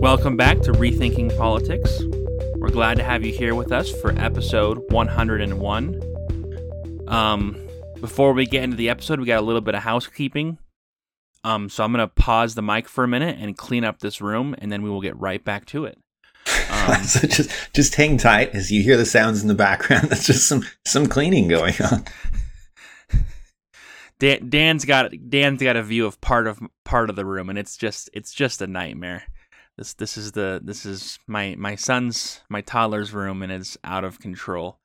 Welcome back to Rethinking Politics. We're glad to have you here with us for episode 101. Um, before we get into the episode, we got a little bit of housekeeping. Um, so I'm gonna pause the mic for a minute and clean up this room, and then we will get right back to it. Um, so just just hang tight as you hear the sounds in the background. That's just some some cleaning going on. Dan, Dan's got Dan's got a view of part of part of the room, and it's just it's just a nightmare. This this is the this is my my son's my toddler's room, and it's out of control.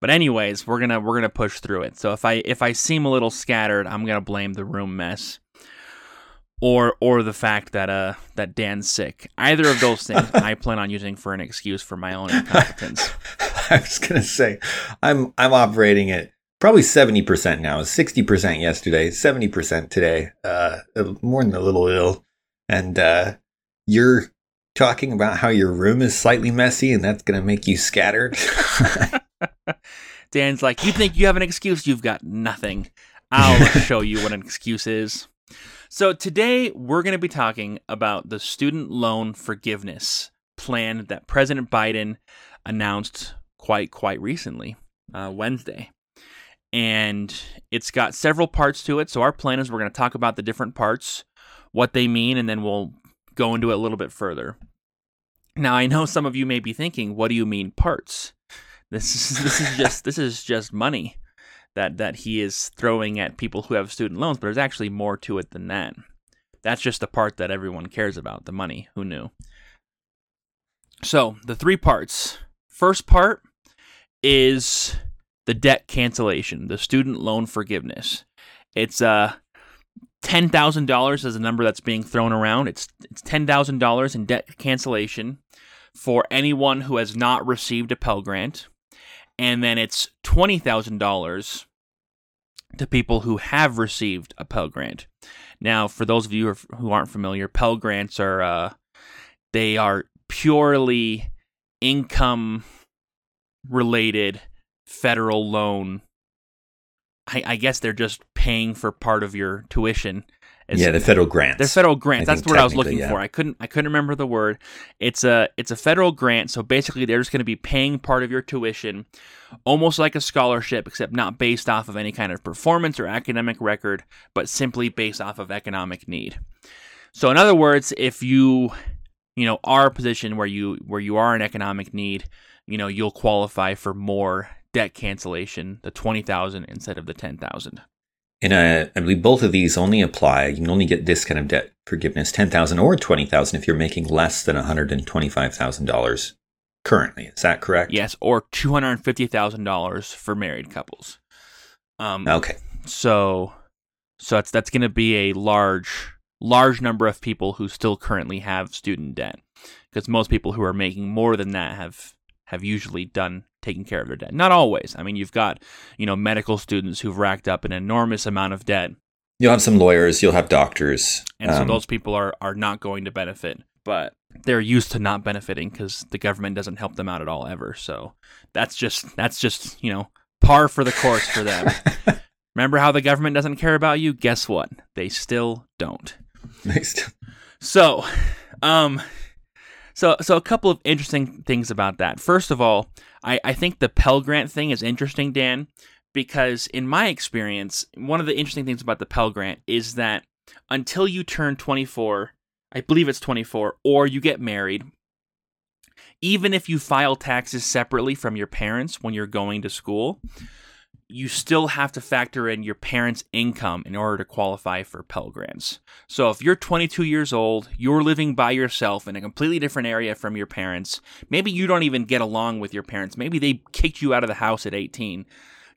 But anyways, we're gonna we're gonna push through it. So if I if I seem a little scattered, I'm gonna blame the room mess, or or the fact that uh that Dan's sick. Either of those things, I plan on using for an excuse for my own incompetence. I was gonna say, I'm I'm operating at probably 70% now 60% yesterday 70% today uh more than a little ill and uh you're talking about how your room is slightly messy and that's going to make you scattered dan's like you think you have an excuse? You've got nothing. I'll show you what an excuse is. So today we're going to be talking about the student loan forgiveness plan that president biden announced quite quite recently uh, wednesday. And it's got several parts to it. So our plan is we're going to talk about the different parts, what they mean, and then we'll go into it a little bit further. Now I know some of you may be thinking, what do you mean parts? This is this is just this is just money that that he is throwing at people who have student loans, but there's actually more to it than that. That's just the part that everyone cares about, the money. Who knew? So, the three parts. First part is the debt cancellation, the student loan forgiveness. It's uh ten thousand dollars is a number that's being thrown around. It's it's ten thousand dollars in debt cancellation for anyone who has not received a Pell Grant, and then it's twenty thousand dollars to people who have received a Pell Grant. Now, for those of you who aren't familiar, Pell Grants are uh, they are purely income related federal loan. I, I, guess they're just paying for part of your tuition. It's, yeah, the federal grants. They're federal grants. That's what I was looking yeah. for. I couldn't I couldn't remember the word. It's a it's a federal grant, so basically they're just going to be paying part of your tuition, almost like a scholarship, except not based off of any kind of performance or academic record, but simply based off of economic need. So in other words, if you you know are a position where you where you are in economic need, you know you'll qualify for more debt cancellation, the 20,000 instead of the 10,000. And uh, I believe both of these only apply. You can only get this kind of debt forgiveness, 10,000 or 20,000 if you're making less than $125,000 currently. Is that correct? Yes, or $250,000 for married couples. Um, okay. So so that's that's going to be a large large number of people who still currently have student debt because most people who are making more than that have have usually done taking care of their debt. Not always. I mean, you've got, you know, medical students who've racked up an enormous amount of debt. You'll have some lawyers, you'll have doctors. And um, so those people are are not going to benefit, but they're used to not benefiting cuz the government doesn't help them out at all ever. So that's just that's just, you know, par for the course for them. Remember how the government doesn't care about you? Guess what? They still don't. They still. So, um so, so a couple of interesting things about that. First of all, I, I think the Pell Grant thing is interesting, Dan, because in my experience, one of the interesting things about the Pell Grant is that until you turn 24, I believe it's 24, or you get married, even if you file taxes separately from your parents when you're going to school, you still have to factor in your parents' income in order to qualify for Pell Grants. So if you're 22 years old, you're living by yourself in a completely different area from your parents, maybe you don't even get along with your parents, maybe they kicked you out of the house at 18.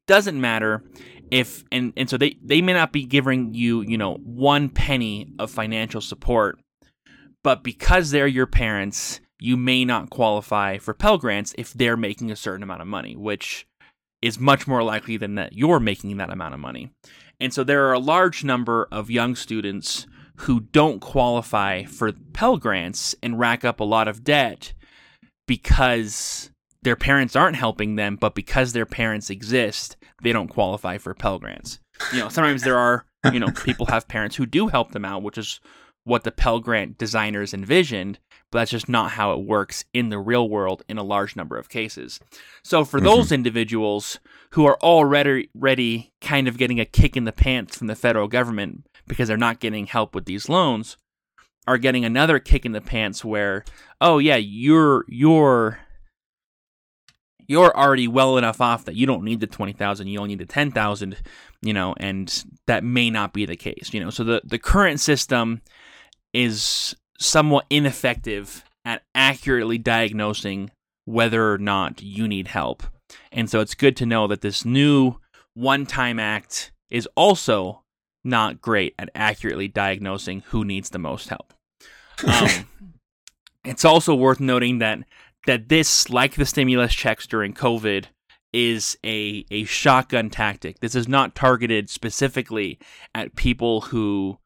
Doesn't matter if and and so they they may not be giving you, you know, one penny of financial support, but because they're your parents, you may not qualify for Pell Grants if they're making a certain amount of money, which is much more likely than that you're making that amount of money. And so there are a large number of young students who don't qualify for Pell Grants and rack up a lot of debt because their parents aren't helping them, but because their parents exist, they don't qualify for Pell Grants. You know, sometimes there are, you know, people have parents who do help them out, which is what the Pell Grant designers envisioned, but that's just not how it works in the real world in a large number of cases. So for mm-hmm. those individuals who are already ready kind of getting a kick in the pants from the federal government because they're not getting help with these loans are getting another kick in the pants where oh yeah you're you're you're already well enough off that you don't need the 20,000 you only need the 10,000 you know and that may not be the case you know so the the current system is somewhat ineffective at accurately diagnosing whether or not you need help. And so it's good to know that this new one time act is also not great at accurately diagnosing who needs the most help. Um, it's also worth noting that that this, like the stimulus checks during COVID, is a a shotgun tactic. This is not targeted specifically at people who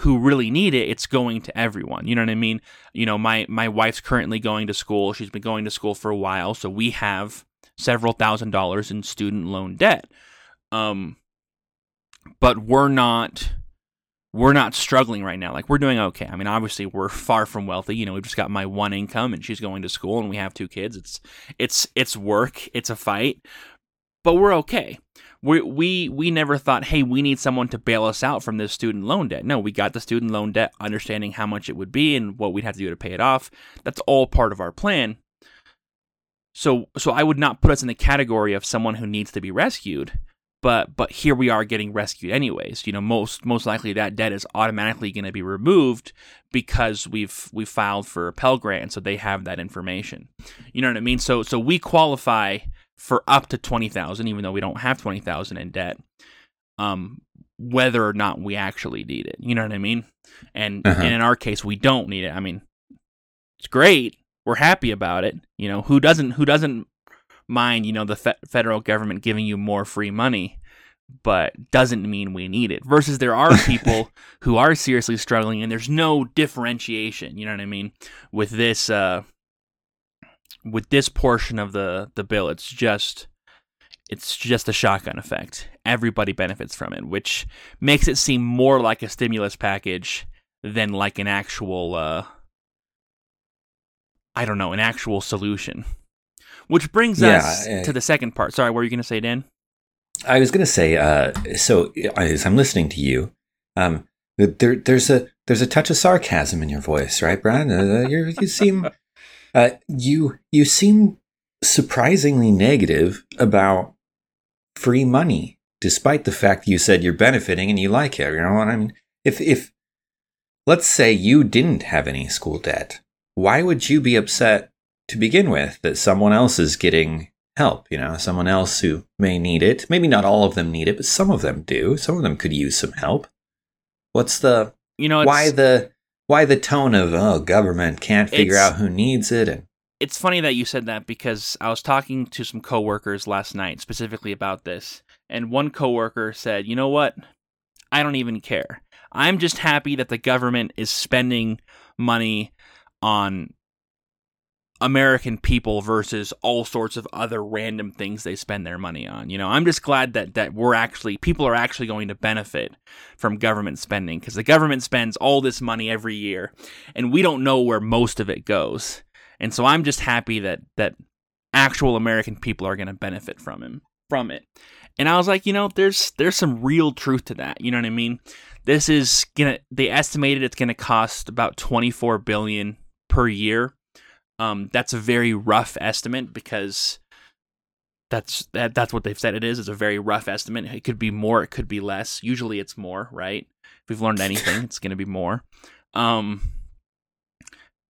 who really need it, it's going to everyone. You know what I mean? You know, my my wife's currently going to school. She's been going to school for a while, so we have several thousand dollars in student loan debt. Um but we're not we're not struggling right now. Like we're doing okay. I mean, obviously we're far from wealthy. You know, we've just got my one income and she's going to school and we have two kids. It's it's it's work, it's a fight, but we're okay we we we never thought, hey, we need someone to bail us out from this student loan debt. No, we got the student loan debt, understanding how much it would be and what we'd have to do to pay it off. That's all part of our plan. So so I would not put us in the category of someone who needs to be rescued, but but here we are getting rescued anyways. You know, most most likely that debt is automatically going to be removed because we've we filed for a Pell Grant, so they have that information. You know what I mean? So so we qualify for up to 20,000 even though we don't have 20,000 in debt um whether or not we actually need it. You know what i mean? And, uh-huh. and in our case we don't need it. I mean it's great. We're happy about it. You know who doesn't who doesn't mind you know the fe- federal government giving you more free money but doesn't mean we need it? Versus there are people who are seriously struggling and there's no differentiation you know what i mean with this uh with this portion of the the bill, it's just it's just a shotgun effect. Everybody benefits from it, which makes it seem more like a stimulus package than like an actual uh I don't know, an actual solution. Which brings yeah, us uh, to the second part. Sorry, what were you going to say, Dan? I was going to say, uh, so as I'm listening to you, um, there, there's a there's a touch of sarcasm in your voice, right, Brian? Uh, you seem uh, you you seem surprisingly negative about free money, despite the fact you said you're benefiting and you like it. You know what I mean? If if let's say you didn't have any school debt, why would you be upset to begin with that someone else is getting help? You know, someone else who may need it. Maybe not all of them need it, but some of them do. Some of them could use some help. What's the you know why the why the tone of oh government can't figure out who needs it and it's funny that you said that because I was talking to some coworkers last night specifically about this and one coworker said, "You know what? I don't even care. I'm just happy that the government is spending money on American people versus all sorts of other random things they spend their money on. You know, I'm just glad that that we're actually people are actually going to benefit from government spending because the government spends all this money every year and we don't know where most of it goes. And so I'm just happy that that actual American people are going to benefit from him from it. And I was like, you know, there's there's some real truth to that. You know what I mean? This is gonna they estimated it's gonna cost about 24 billion per year um, that's a very rough estimate because that's that, that's what they've said it is. It's a very rough estimate. It could be more, it could be less. Usually it's more, right? If we've learned anything, it's going to be more. Um,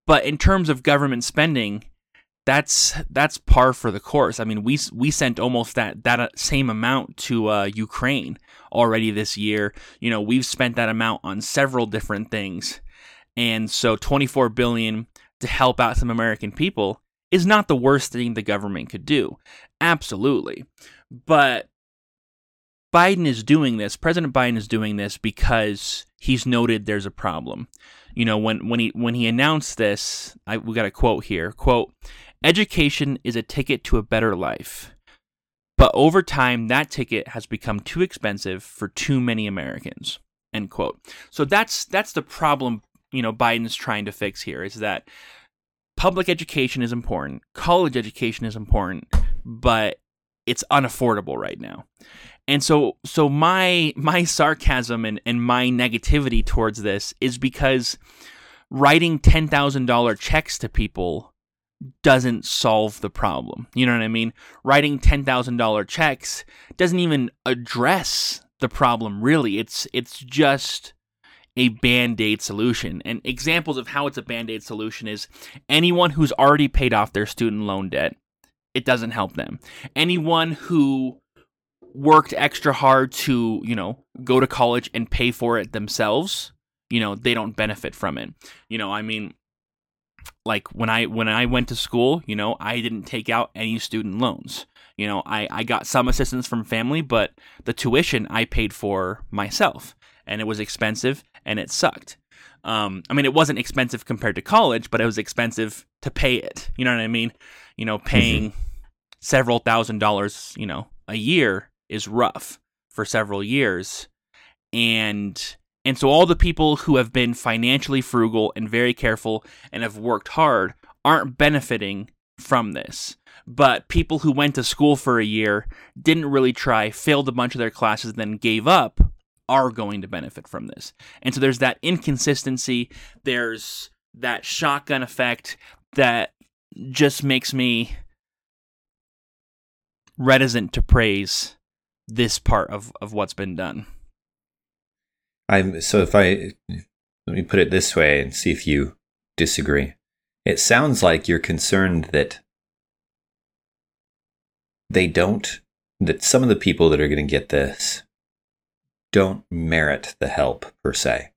but in terms of government spending, that's that's par for the course. I mean, we we sent almost that that uh, same amount to uh, Ukraine already this year. You know, we've spent that amount on several different things, and so 24 billion to help out some American people is not the worst thing the government could do. Absolutely. But Biden is doing this, President Biden is doing this because he's noted there's a problem. You know, when when he when he announced this, I, we got a quote here. Quote, education is a ticket to a better life. But over time, that ticket has become too expensive for too many Americans. End quote. So that's that's the problem you know Biden's trying to fix here is that public education is important, college education is important, but it's unaffordable right now. And so so my my sarcasm and, and my negativity towards this is because writing ten thousand dollar checks to people doesn't solve the problem. You know what I mean? Writing ten thousand dollar checks doesn't even address the problem really. It's it's just a band-aid solution. And examples of how it's a band-aid solution is anyone who's already paid off their student loan debt, it doesn't help them. Anyone who worked extra hard to, you know, go to college and pay for it themselves, you know, they don't benefit from it. You know, I mean like when I when I went to school, you know, I didn't take out any student loans. You know, I, I got some assistance from family, but the tuition I paid for myself. And it was expensive and it sucked. Um, I mean, it wasn't expensive compared to college, but it was expensive to pay it. You know what I mean? You know, paying mm-hmm. several thousand dollars, you know, a year is rough for several years. And and so all the people who have been financially frugal and very careful and have worked hard aren't benefiting from this. But people who went to school for a year, didn't really try, failed a bunch of their classes, then gave up, are going to benefit from this. And so there's that inconsistency, there's that shotgun effect that just makes me reticent to praise this part of, of what's been done. I'm so if I let me put it this way and see if you disagree. It sounds like you're concerned that they don't that some of the people that are going to get this don't merit the help per se.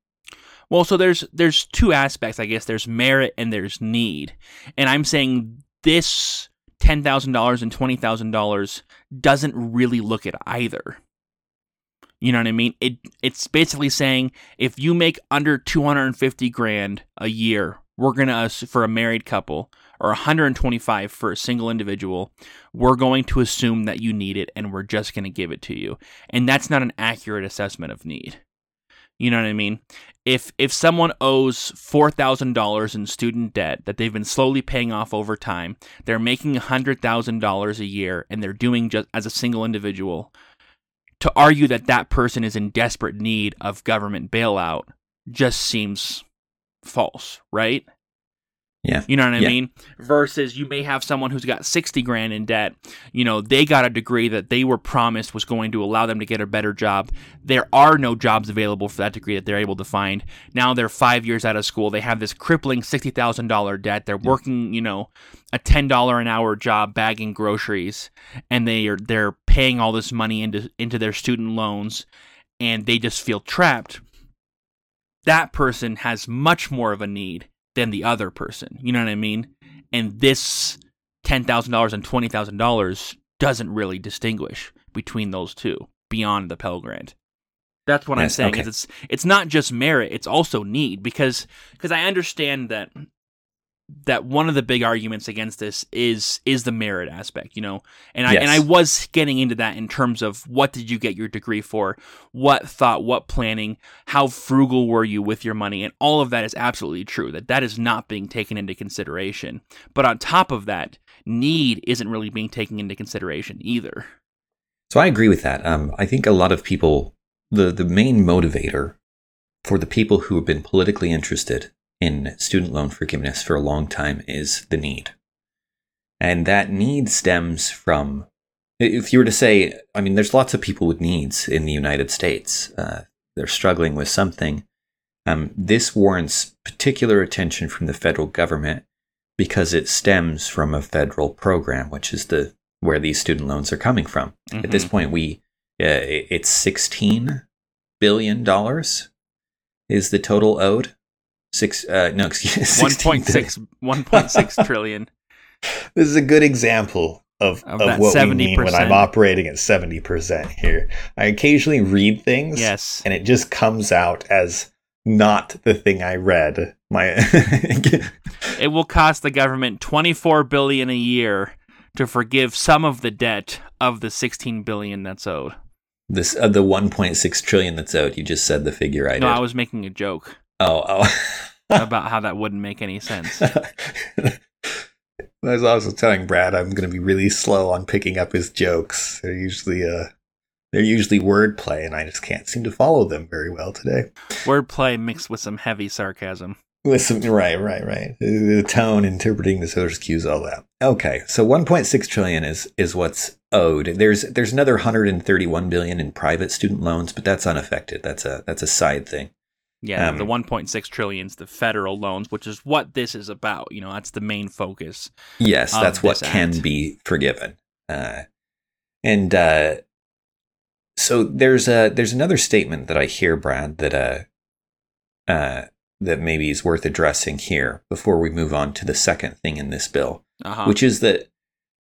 Well, so there's there's two aspects, I guess. There's merit and there's need. And I'm saying this $10,000 and $20,000 doesn't really look at either. You know what I mean? It it's basically saying if you make under 250 grand a year, we're going to uh, for a married couple or 125 for a single individual, we're going to assume that you need it and we're just going to give it to you. And that's not an accurate assessment of need. You know what I mean? If if someone owes four thousand dollars in student debt that they've been slowly paying off over time, they're making hundred thousand dollars a year, and they're doing just as a single individual. To argue that that person is in desperate need of government bailout just seems false, right? Yeah. You know what I yeah. mean? Versus you may have someone who's got 60 grand in debt. You know, they got a degree that they were promised was going to allow them to get a better job. There are no jobs available for that degree that they're able to find. Now they're five years out of school. They have this crippling $60,000 debt. They're working, you know, a $10 an hour job bagging groceries and they are they're paying all this money into into their student loans and they just feel trapped. That person has much more of a need than the other person. You know what I mean? And this $10,000 and $20,000 doesn't really distinguish between those two beyond the Pell Grant. That's what I'm saying. Okay. Is it's it's not just merit; it's also need because because I understand that that one of the big arguments against this is is the merit aspect, you know. And I yes. and I was getting into that in terms of what did you get your degree for? What thought, what planning, how frugal were you with your money? And all of that is absolutely true. That that is not being taken into consideration. But on top of that, need isn't really being taken into consideration either. So I agree with that. Um, I think a lot of people the the main motivator for the people who have been politically interested in student loan forgiveness for a long time is the need. And that need stems from, if you were to say, I mean, there's lots of people with needs in the United States. Uh, they're struggling with something. Um, this warrants particular attention from the federal government because it stems from a federal program, which is the where these student loans are coming from. Mm-hmm. At this mm-hmm. point, we uh, it's sixteen billion dollars is the total owed six uh no excuse 1.6 1.6 trillion this is a good example of, of, of what 70%. we mean when I'm operating at 70% here. I occasionally read things yes. and it just comes out as not the thing I read. My It will cost the government 24 billion a year to forgive some of the debt of the 16 billion that's owed. This uh, the 1.6 trillion that's owed. You just said the figure I no. I was making a joke. Oh, oh. about how that wouldn't make any sense. I was also telling Brad I'm going to be really slow on picking up his jokes. They're usually uh, they're usually wordplay, and I just can't seem to follow them very well today. Wordplay mixed with some heavy sarcasm. With some, right, right, right. The tone, interpreting the social cues, all that. Okay, so 1.6 trillion is is what's owed. There's there's another 131 billion in private student loans, but that's unaffected. That's a that's a side thing. Yeah, um, the 1.6 trillions, the federal loans, which is what this is about. You know, that's the main focus. Yes, that's what can be forgiven. Uh, and uh, so there's a there's another statement that I hear, Brad, that uh, uh, that maybe is worth addressing here before we move on to the second thing in this bill, uh-huh. which is that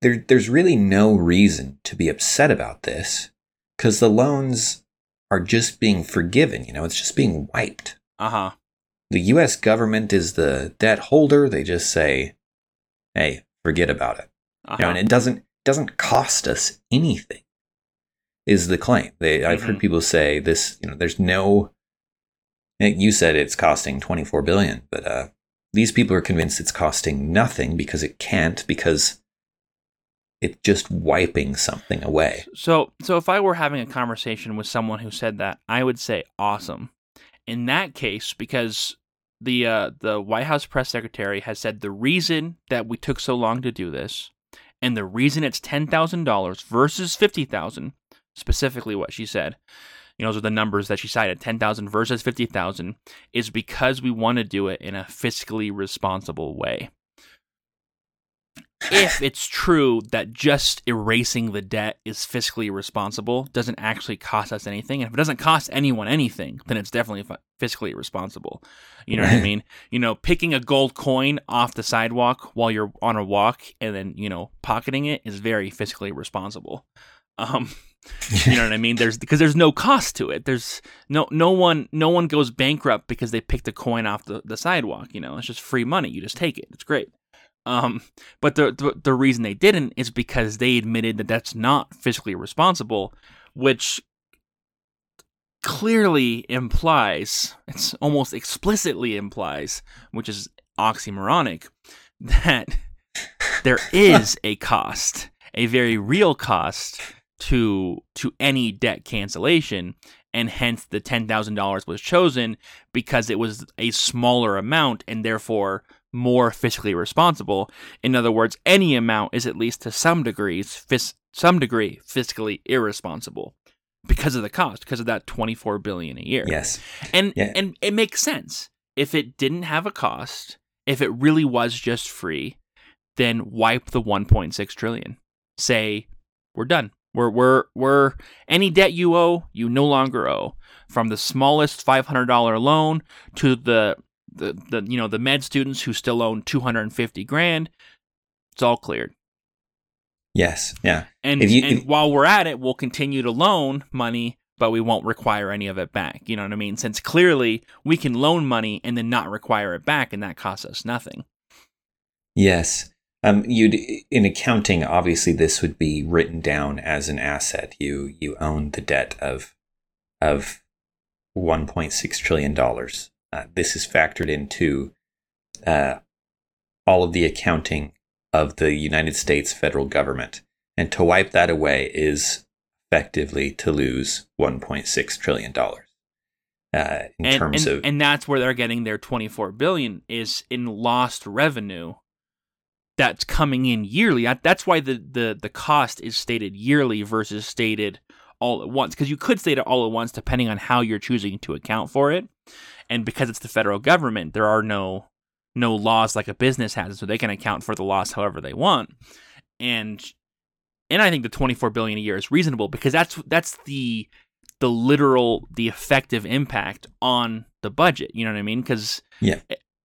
there there's really no reason to be upset about this because the loans are just being forgiven. You know, it's just being wiped. Uh huh. The U.S. government is the debt holder. They just say, "Hey, forget about it," uh-huh. you know, and it doesn't doesn't cost us anything. Is the claim? They I've mm-hmm. heard people say this. You know, there's no. You said it's costing 24 billion, but uh, these people are convinced it's costing nothing because it can't because it's just wiping something away. So, so if I were having a conversation with someone who said that, I would say awesome. In that case, because the uh, the White House press secretary has said the reason that we took so long to do this, and the reason it's ten thousand dollars versus fifty thousand, specifically what she said, you know, those are the numbers that she cited, ten thousand versus fifty thousand, is because we want to do it in a fiscally responsible way if it's true that just erasing the debt is fiscally responsible, doesn't actually cost us anything. And if it doesn't cost anyone anything, then it's definitely fiscally responsible. You know what I mean? You know, picking a gold coin off the sidewalk while you're on a walk and then, you know, pocketing it is very fiscally responsible. Um, you know what I mean? There's because there's no cost to it. There's no no one no one goes bankrupt because they picked a coin off the, the sidewalk. You know, it's just free money. You just take it. It's great. Um, but the, the, the reason they didn't is because they admitted that that's not fiscally responsible, which clearly implies, it's almost explicitly implies, which is oxymoronic, that there is a cost, a very real cost to to any debt cancellation and hence the $10,000 was chosen because it was a smaller amount and therefore more fiscally responsible. In other words, any amount is at least to some degrees fis- some degree fiscally irresponsible because of the cost, because of that 24 billion a year. Yes. And yeah. and it makes sense. If it didn't have a cost, if it really was just free, then wipe the 1.6 trillion. Say we're done. We're we're we're any debt you owe, you no longer owe. From the smallest $500 loan to the the, the you know the med students who still own 250 grand it's all cleared. Yes yeah. And, you, and if, while we're at it we'll continue to loan money but we won't require any of it back. You know what i mean? Since clearly we can loan money and then not require it back and that costs us nothing. Yes. Um, you'd in accounting, obviously, this would be written down as an asset. You you own the debt of of 1.6 trillion dollars. Uh, this is factored into uh, all of the accounting of the United States federal government. And to wipe that away is effectively to lose $1.6 trillion. Uh, in and, terms and, of and that's where they're getting their 24 billion is in lost revenue that's coming in yearly that's why the, the the cost is stated yearly versus stated all at once because you could state it all at once depending on how you're choosing to account for it and because it's the federal government, there are no no laws like a business has, so they can account for the loss however they want. And and I think the 24 billion a year is reasonable because that's that's the the literal the effective impact on the budget. You know what I mean? Because yeah,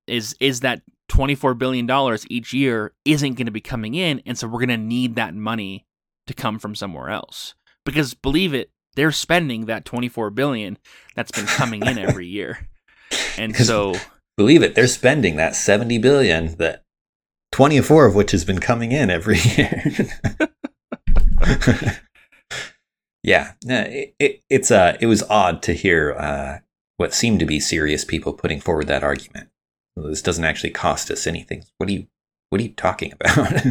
is is that 24 billion dollars each year isn't going to be coming in, and so we're going to need that money to come from somewhere else. Because believe it, they're spending that 24 billion that's been coming in every year. And so believe it, they're spending that 70 billion that 24 of which has been coming in every year. yeah, it, it, it's uh, it was odd to hear uh, what seemed to be serious people putting forward that argument. this doesn't actually cost us anything. What are you what are you talking about?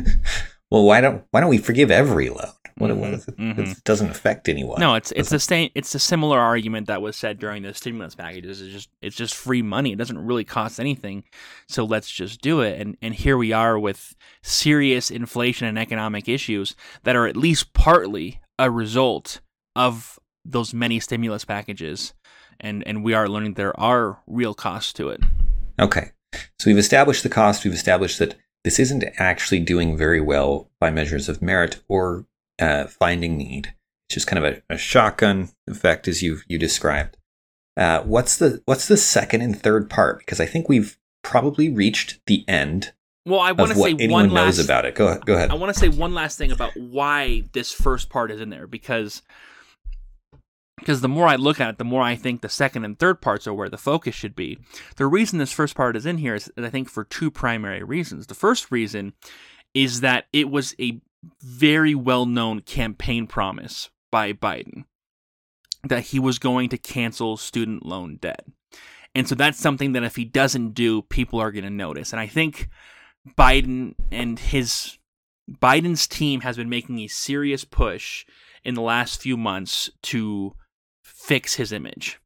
well, why don't why don't we forgive every loan? What, Mhm, what is it? mhm. It doesn't affect anyone. No, it's it's the same. It's a similar argument that was said during the stimulus packages. It's just it's just free money. It doesn't really cost anything, so let's just do it. And and here we are with serious inflation and economic issues that are at least partly a result of those many stimulus packages. And and we are learning there are real costs to it. Okay. So we've established the cost. We've established that this isn't actually doing very well by measures of merit or uh, finding need. It's just kind of a, a shotgun effect, as you you described. Uh, what's the what's the second and third part? Because I think we've probably reached the end Well, I want to say one knows last about it. Go ahead. Go ahead. I want to say one last thing about why this first part is in there because because the more I look at it, the more I think the second and third parts are where the focus should be. The reason this first part is in here is, I think, for two primary reasons. The first reason is that it was a very well known campaign promise by Biden that he was going to cancel student loan debt. And so that's something that if he doesn't do, people are going to notice. And I think Biden and his Biden's team has been making a serious push in the last few months to fix his image.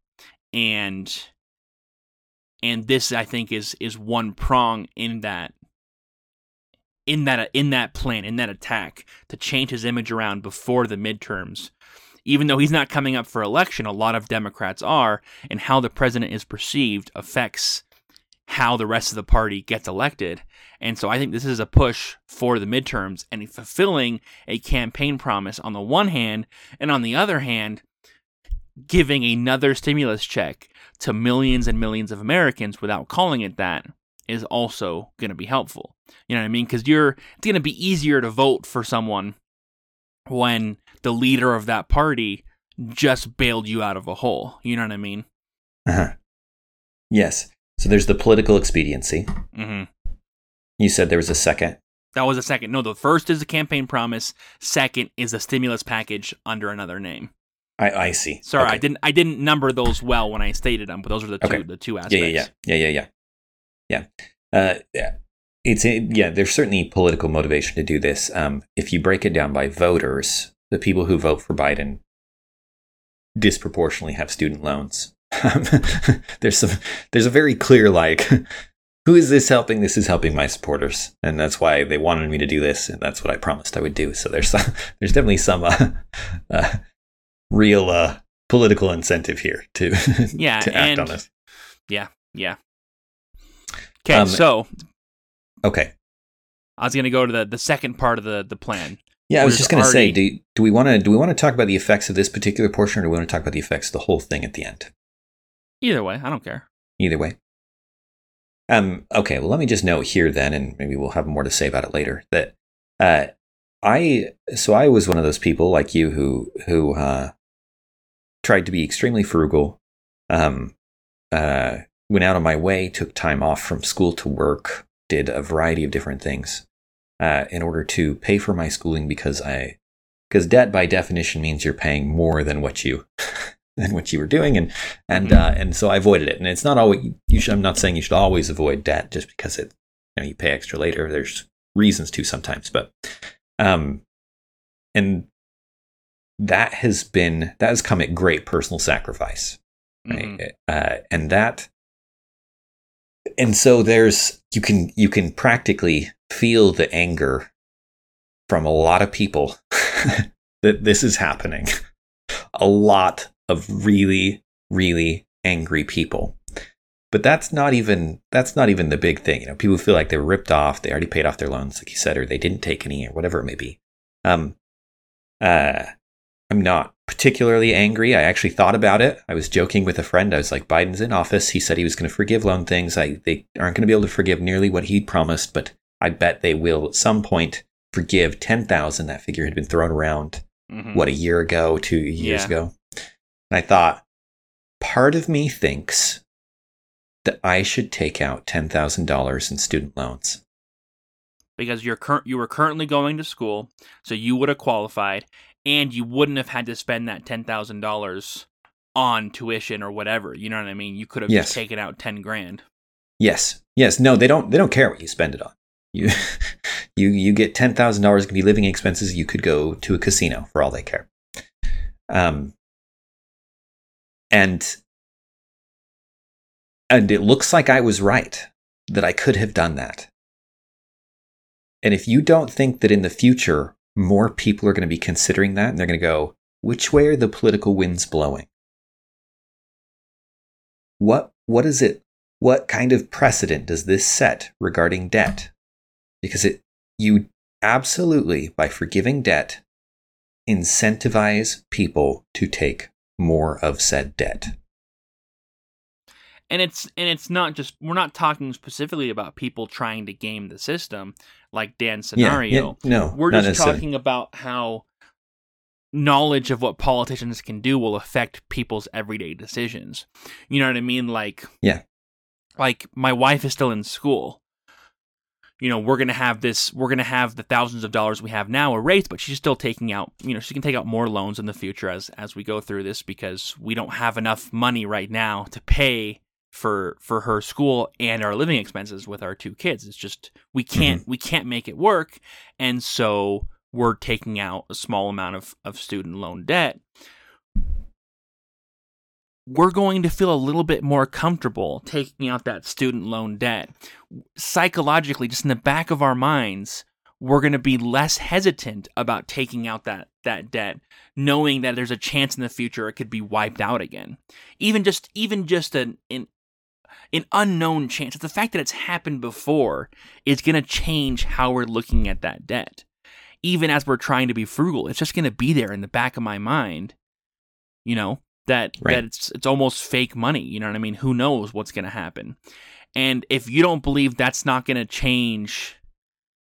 And and this I think is is one prong in that in that in that plan, in that attack to change his image around before the midterms. Even though he's not coming up for election, a lot of Democrats are, and how the president is perceived affects how the rest of the party gets elected. And so I think this is a push for the midterms and fulfilling a campaign promise on the one hand, and on the other hand, giving another stimulus check to millions and millions of Americans without calling it that is also going to be helpful. You know what I mean? Because you're it's going to be easier to vote for someone when the leader of that party just bailed you out of a hole. You know what I mean? Uh-huh. Yes. So there's the political expediency. hmm You said there was a second. That was a second. No, the first is a campaign promise. Second is a stimulus package under another name. I, I see. Sorry, Okay. I didn't. I didn't number those well when I stated them, but those are the two. Okay. The two aspects. Yeah, yeah, yeah, yeah, yeah, yeah. Yeah. Uh, yeah. It's a, yeah. There's certainly political motivation to do this. Um, if you break it down by voters, the people who vote for Biden disproportionately have student loans. There's some. There's a very clear like. Who is this helping? This is helping my supporters, and that's why they wanted me to do this, and that's what I promised I would do. So there's some, there's definitely some uh, uh, real uh, political incentive here to Yeah, to act and- on this. Yeah, yeah. Okay, Um, so Okay, I was going to go to the the second part of the the plan. Yeah, I was just going to say, do, do we want to do we want to talk about the effects of this particular portion, or do we want to talk about the effects of the whole thing at the end? Either way, I don't care. Either way. Um. Okay. Well, let me just note here then, and maybe we'll have more to say about it later. That uh, I so I was one of those people like you who who uh, tried to be extremely frugal. Um. Uh. Went out of my way, took time off from school to work, did a variety of different things uh, in order to pay for my schooling because I because debt by definition means you're paying more than what you than what you were doing and and Mhm. uh, and so I avoided it and it's not always you should I'm not saying you should always avoid debt just because it you know you pay extra later there's reasons to sometimes but um and that has been that has come at great personal sacrifice right Mhm. uh, and that and so there's you can you can practically feel the anger from a lot of people that this is happening. A lot of really really angry people. But that's not even that's not even the big thing. You know people feel like they were ripped off they already paid off their loans like you said or they didn't take any or whatever it may be. Um uh i'm not particularly angry i actually thought about it i was joking with a friend i was like biden's in office he said he was going to forgive loan things i they aren't going to be able to forgive nearly what he promised but i bet they will at some point forgive 10,000 that figure had been thrown around Mhm. what a year ago, two years Yeah. ago. And I thought, part of me thinks that I should take out ten thousand dollars in student loans. because you're current you were currently going to school, so you would have qualified, and you wouldn't have had to spend that ten thousand dollars on tuition or whatever. You know what I mean? You could have Yes. just taken out ten grand. Yes. Yes. No, they don't. They don't care what you spend it on. You, you, you get ten thousand dollars can be living expenses. You could go to a casino for all they care. Um, and and it looks like I was right that I could have done that. And if you don't think that in the future more people are going to be considering that and they're going to go, which way are the political winds blowing? What what is it? What kind of precedent does this set regarding debt? Because it you absolutely by forgiving debt incentivize people to take more of said debt and it's and it's not just we're not talking specifically about people trying to game the system like Dan's scenario. Yeah, yeah, no, we're just talking about how knowledge of what politicians can do will affect people's everyday decisions. You know what I mean? Like yeah, like my wife is still in school. You know, we're gonna have this. We're gonna have the thousands of dollars we have now erased, but she's still taking out. You know, she can take out more loans in the future as as we go through this because we don't have enough money right now to pay for for her school and our living expenses with our two kids. It's just we can't mm-hmm. we can't make it work, and so we're taking out a small amount of, of student loan debt. We're going to feel a little bit more comfortable taking out that student loan debt. Psychologically, just in the back of our minds, we're going to be less hesitant about taking out that that debt knowing that there's a chance in the future it could be wiped out again even just even just an, an an unknown chance. It's the fact that it's happened before is going to change how we're looking at that debt. Even as we're trying to be frugal, it's just going to be there in the back of my mind. You know that right. that it's it's almost fake money. You know what I mean? Who knows what's going to happen? And if you don't believe that's not going to change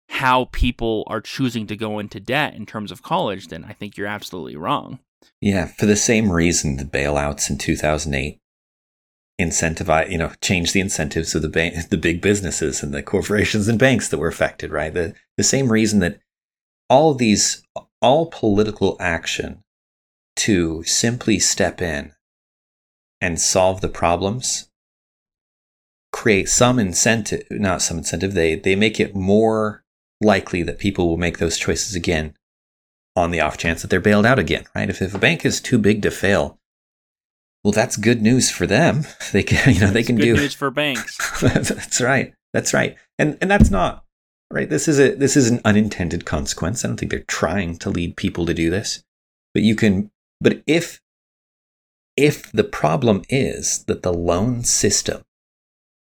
how people are choosing to go into debt in terms of college, then I think you're absolutely wrong. Yeah, for the same reason the bailouts in 2008 incentivize, you know, change the incentives of the the big businesses and the corporations and banks that were affected, right? The the same reason that all these all political action to simply step in and solve the problems create some incentive, not some incentive, they they make it more likely that people will make those choices again on the off chance that they're bailed out again, right? If, if a bank is too big to fail, well, that's good news for them. They can, you know, they can good do news for banks. that's right. That's right. And and that's not right. This is a this is an unintended consequence. I don't think they're trying to lead people to do this, but you can. But if if the problem is that the loan system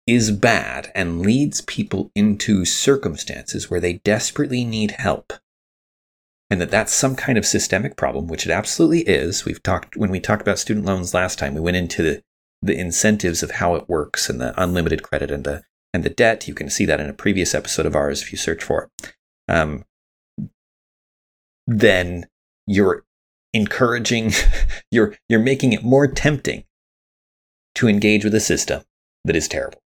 is bad and leads people into circumstances where they desperately need help, and that that's some kind of systemic problem, which it absolutely is. We've talked when we talked about student loans last time. We went into the, the incentives of how it works and the unlimited credit and the and the debt. You can see that in a previous episode of ours if you search for it. Um, then you're encouraging, you're you're making it more tempting to engage with a system that is terrible.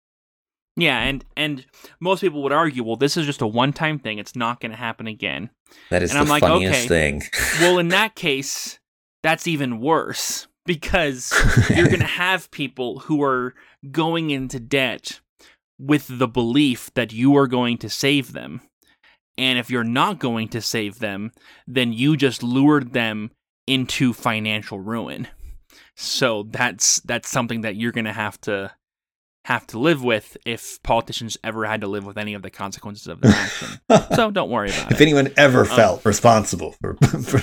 Yeah, and and most people would argue, well, this is just a one-time thing; it's not going to happen again. That is and the I'm like, funniest okay, thing. well, in that case, that's even worse because you're going to have people who are going into debt with the belief that you are going to save them. And if you're not going to save them, then you just lured them into financial ruin. So that's that's something that you're going to have to have to live with if politicians ever had to live with any of the consequences of their action. so don't worry about if it. If anyone ever um, felt responsible for, for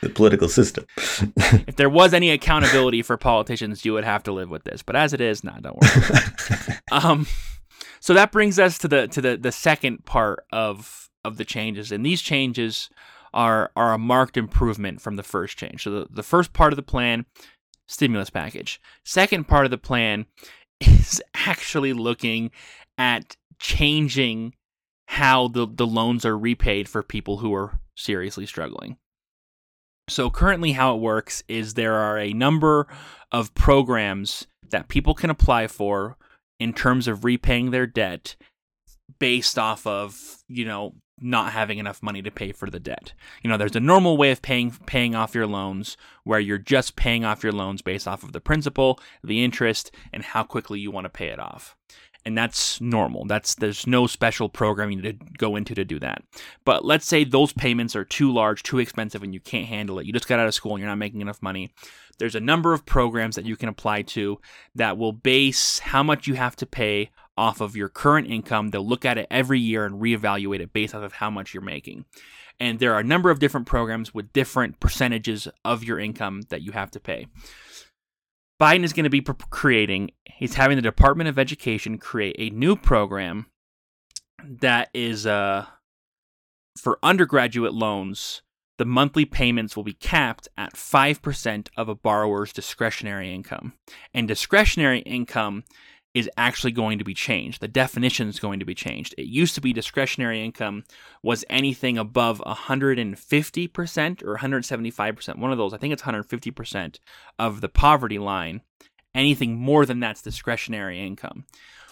the political system. if there was any accountability for politicians, you would have to live with this. But as it is, nah, don't worry. um, so that brings us to the to the the second part of of the changes, and these changes are are a marked improvement from the first change. So the, the first part of the plan, stimulus package. Second part of the plan is actually looking at changing how the, the loans are repaid for people who are seriously struggling. So, currently, how it works is there are a number of programs that people can apply for in terms of repaying their debt based off of, you know, not having enough money to pay for the debt. You know, there's a normal way of paying paying off your loans where you're just paying off your loans based off of the principal, the interest, and how quickly you want to pay it off. And that's normal. That's there's no special program you need to go into to do that. But let's say those payments are too large, too expensive, and you can't handle it. You just got out of school and you're not making enough money. There's a number of programs that you can apply to that will base how much you have to pay off of your current income. They'll look at it every year and reevaluate it based off of how much you're making. And there are a number of different programs with different percentages of your income that you have to pay. Biden is going to be creating, he's having the Department of Education create a new program that is uh, for undergraduate loans. The monthly payments will be capped at 5% of a borrower's discretionary income. And discretionary income is actually going to be changed. The definition is going to be changed. It used to be discretionary income was anything above 150% or 175%, one of those, I think it's 150% of the poverty line. Anything more than that's discretionary income.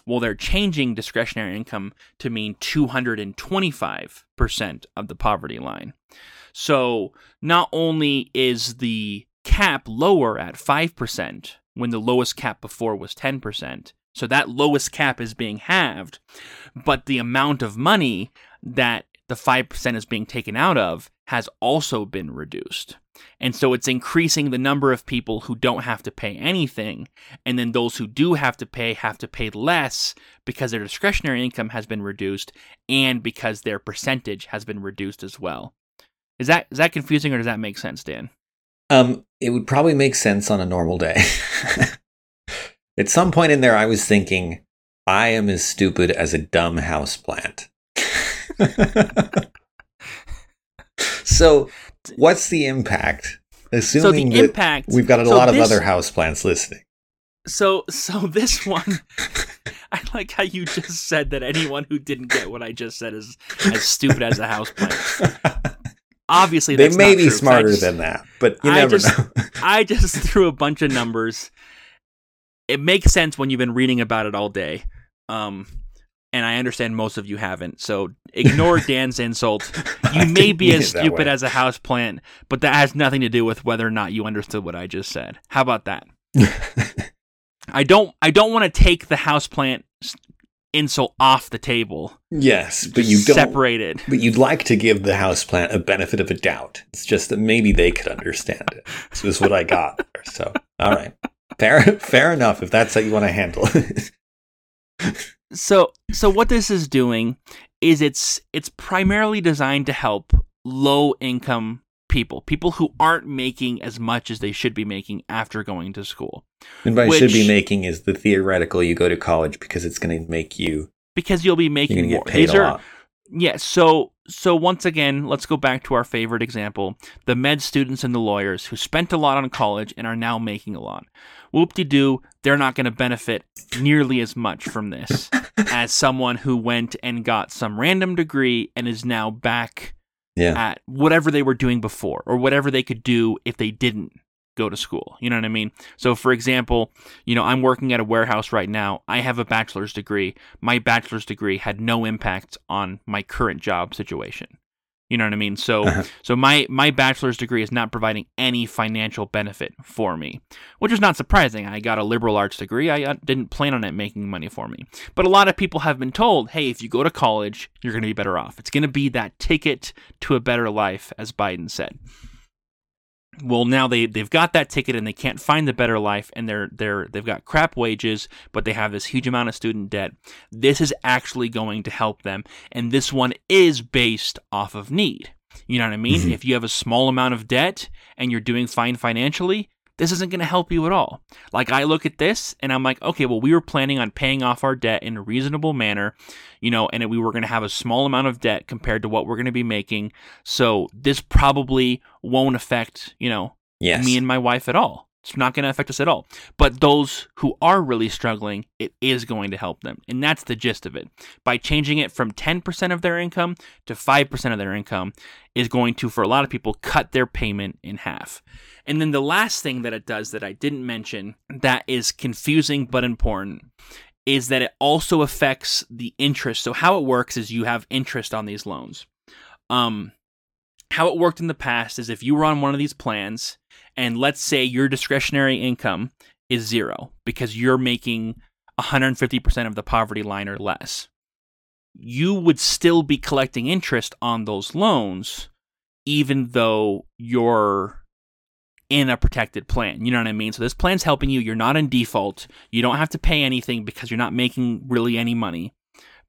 Well, they're changing discretionary income to mean 225% of the poverty line. So not only is the cap lower at 5%, when the lowest cap before was 10%, so that lowest cap is being halved, but the amount of money that the 5% is being taken out of has also been reduced. And so it's increasing the number of people who don't have to pay anything. And then those who do have to pay have to pay less because their discretionary income has been reduced and because their percentage has been reduced as well. Is that is that confusing or does that make sense, Dan? Um, it would probably make sense on a normal day. At some point in there, I was thinking, I am as stupid as a dumb houseplant. so, what's the impact? Assuming so the impact, we've got a so lot this, of other houseplants listening. So, so this one, I like how you just said that anyone who didn't get what I just said is as stupid as a houseplant. Obviously, they may be true, smarter just, than that, but you never I just, know. I just threw a bunch of numbers it makes sense when you've been reading about it all day. Um, and I understand most of you haven't. So ignore Dan's insult. You may be as stupid as a house plant, but that has nothing to do with whether or not you understood what I just said. How about that? I don't I don't want to take the house plant insult off the table. Yes, but you don't separate it. But you'd like to give the house plant a benefit of a doubt. It's just that maybe they could understand it. This is what I got. So, all right. Fair, fair enough. If that's how you want to handle it. so, so what this is doing is it's it's primarily designed to help low income people, people who aren't making as much as they should be making after going to school. And by which, should be making is the theoretical you go to college because it's going to make you because you'll be making more. These are lot. yeah. So so once again, let's go back to our favorite example: the med students and the lawyers who spent a lot on college and are now making a lot whoop de doo, they're not going to benefit nearly as much from this as someone who went and got some random degree and is now back yeah. at whatever they were doing before or whatever they could do if they didn't go to school. You know what I mean? So, for example, you know, I'm working at a warehouse right now. I have a bachelor's degree. My bachelor's degree had no impact on my current job situation. You know what I mean? So uh-huh. so my my bachelor's degree is not providing any financial benefit for me, which is not surprising. I got a liberal arts degree. I uh, didn't plan on it making money for me. But a lot of people have been told, "Hey, if you go to college, you're going to be better off. It's going to be that ticket to a better life," as Biden said well now they they've got that ticket and they can't find the better life and they're they're they've got crap wages but they have this huge amount of student debt. This is actually going to help them and this one is based off of need. You know what i mean? Mm-hmm. if you have a small amount of debt and you're doing fine financially this isn't going to help you at all. Like I look at this and I'm like, okay, well, we were planning on paying off our debt in a reasonable manner, you know, and we were going to have a small amount of debt compared to what we're going to be making. So this probably won't affect, you know, yes. me and my wife at all. It's not going to affect us at all. But those who are really struggling, it is going to help them. And that's the gist of it. By changing it from 10% of their income to 5% of their income is going to, for a lot of people, cut their payment in half. And then the last thing that it does that I didn't mention that is confusing but important is that it also affects the interest. So, how it works is you have interest on these loans. Um, how it worked in the past is if you were on one of these plans, and let's say your discretionary income is zero because you're making 150% of the poverty line or less, you would still be collecting interest on those loans, even though you're in a protected plan. You know what I mean? So this plan's helping you. You're not in default. You don't have to pay anything because you're not making really any money.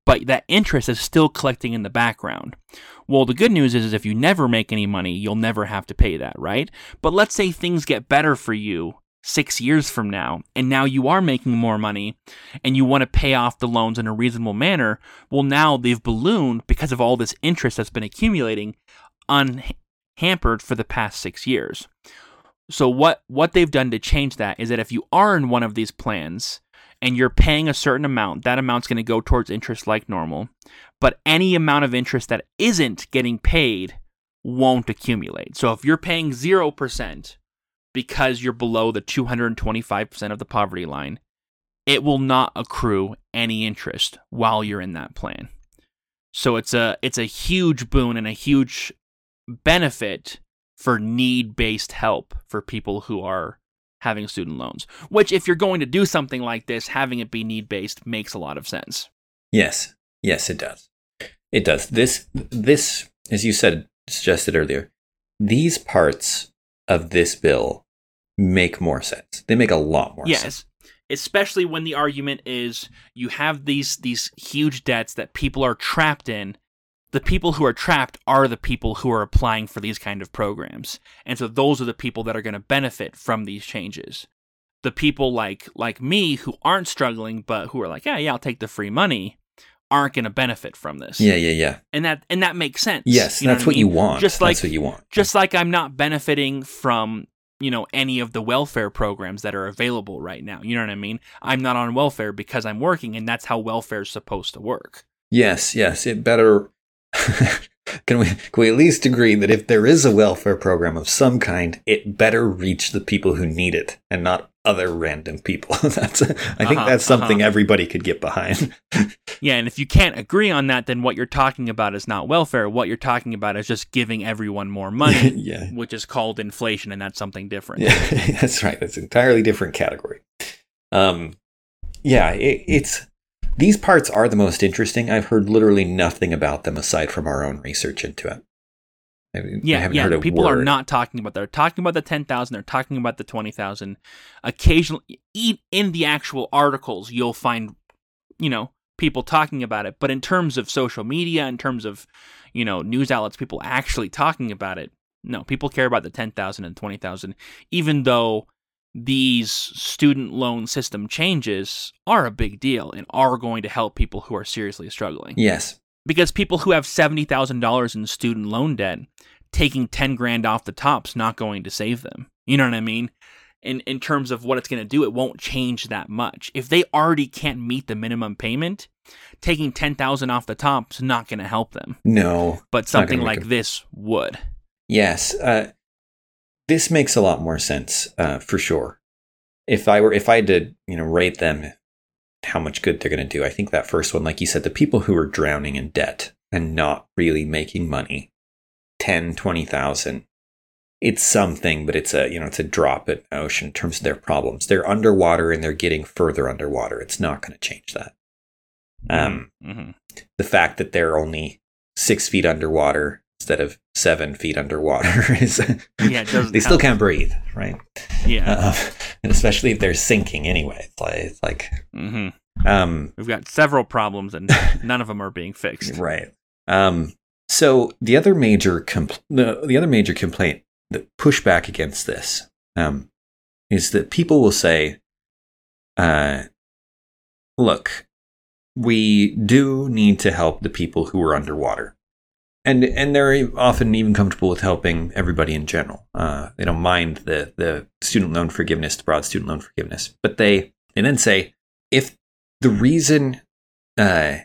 But that interest is still collecting in the background. Well, the good news is, is if you never make any money, you'll never have to pay that, right? But let's say things get better for you six years from now, and now you are making more money and you want to pay off the loans in a reasonable manner. Well, now they've ballooned because of all this interest that's been accumulating unhampered for the past six years. So what what they've done to change that is that if you are in one of these plans and you're paying a certain amount, that amount's going to go towards interest like normal. But any amount of interest that isn't getting paid won't accumulate. So if you're paying 0% because you're below the 225% of the poverty line, it will not accrue any interest while you're in that plan. So it's a it's a huge boon and a huge benefit for need based help for people who are having student loans. Which, if you're going to do something like this, having it be need based makes a lot of sense. Yes, yes, it does. It does. This, this, as you said, suggested earlier, these parts of this bill make more sense. They make a lot more sense. yes. sense. Especially when the argument is you have these these huge debts that people are trapped in the people who are trapped are the people who are applying for these kind of programs. And so those are the people that are going to benefit from these changes. The people like like me who aren't struggling but who are like, "Yeah, yeah, I'll take the free money." aren't going to benefit from this. Yeah, yeah, yeah. And that and that makes sense. Yes, you know that's what, what I mean? you want. Just like that's what you want. Just like I'm not benefiting from you know any of the welfare programs that are available right now. You know what I mean? I'm not on welfare because I'm working, and that's how welfare is supposed to work. Yes, yes. It better can we can we at least agree that if there is a welfare program of some kind, it better reach the people who need it and not other random people. that's I think Uh-huh, that's something uh-huh. everybody could get behind. Yeah, and if you can't agree on that, then what you're talking about is not welfare. What you're talking about is just giving everyone more money, yeah. which is called inflation, and that's something different. Yeah, that's right. That's an entirely different category. Um, yeah, it, it's these parts are the most interesting. I've heard literally nothing about them aside from our own research into it. I, mean, Yeah, yeah. People are not talking about. They're talking about the ten thousand. They're talking about the twenty thousand. Occasionally, in the actual articles, you'll find, you know, people talking about it. But in terms of social media, in terms of, you know, news outlets, people actually talking about it. No, people care about the ten thousand and twenty thousand, even though these student loan system changes are a big deal and are going to help people who are seriously struggling Yes. because people who have seventy thousand dollars in student loan debt, taking ten grand off the top's not going to save them. You know what I mean? In in terms of what it's going to do, it won't change that much. If they already can't meet the minimum payment, taking ten thousand off the top's not going to help them. No. But something like them- this would. Yes, uh, this makes a lot more sense uh, for sure. If I were, if I did, you know, rate them, how much good they're going to do, I think that first one, like you said, the people who are drowning in debt and not really making money, 10, 20,000, it's something, but it's a, you know, it's a drop in the ocean in terms of their problems. They're underwater and they're getting further underwater. It's not going to change that. Um, hmm the fact that they're only six feet underwater instead of seven feet underwater is Yeah, it doesn't they still help. can't breathe right Yeah. uh, and especially if they're sinking anyway it's like, it's like hmm um We've got several problems, and none of them are being fixed. right um so the other major compl- the, the other major complaint that pushback against this um is that people will say uh look we do need to help the people who are underwater and and they're often even comfortable with helping everybody in general. Uh, they don't mind the the student loan forgiveness, the broad student loan forgiveness, but they they then say if the reason uh,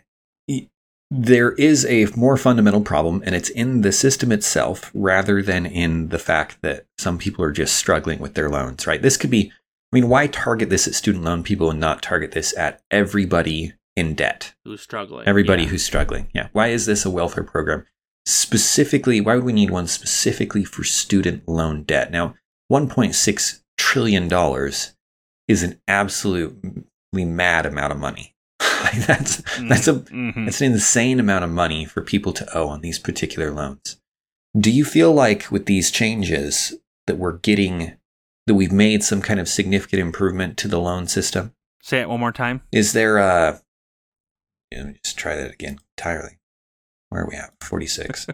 there is a more fundamental problem, and it's in the system itself rather than in the fact that some people are just struggling with their loans. Right? This could be. I mean, why target this at student loan people and not target this at everybody in debt? Who's struggling? Everybody Yeah. who's struggling. Yeah. Why is this a welfare program? Specifically, why would we need one specifically for student loan debt? Now, $1.6 trillion is an absolutely mad amount of money. that's that's a Mhm. that's an insane amount of money for people to owe on these particular loans. Do you feel like with these changes that we're getting that we've made some kind of significant improvement to the loan system? Say it one more time. Is there a let me just try that again entirely. Where are we at? 46.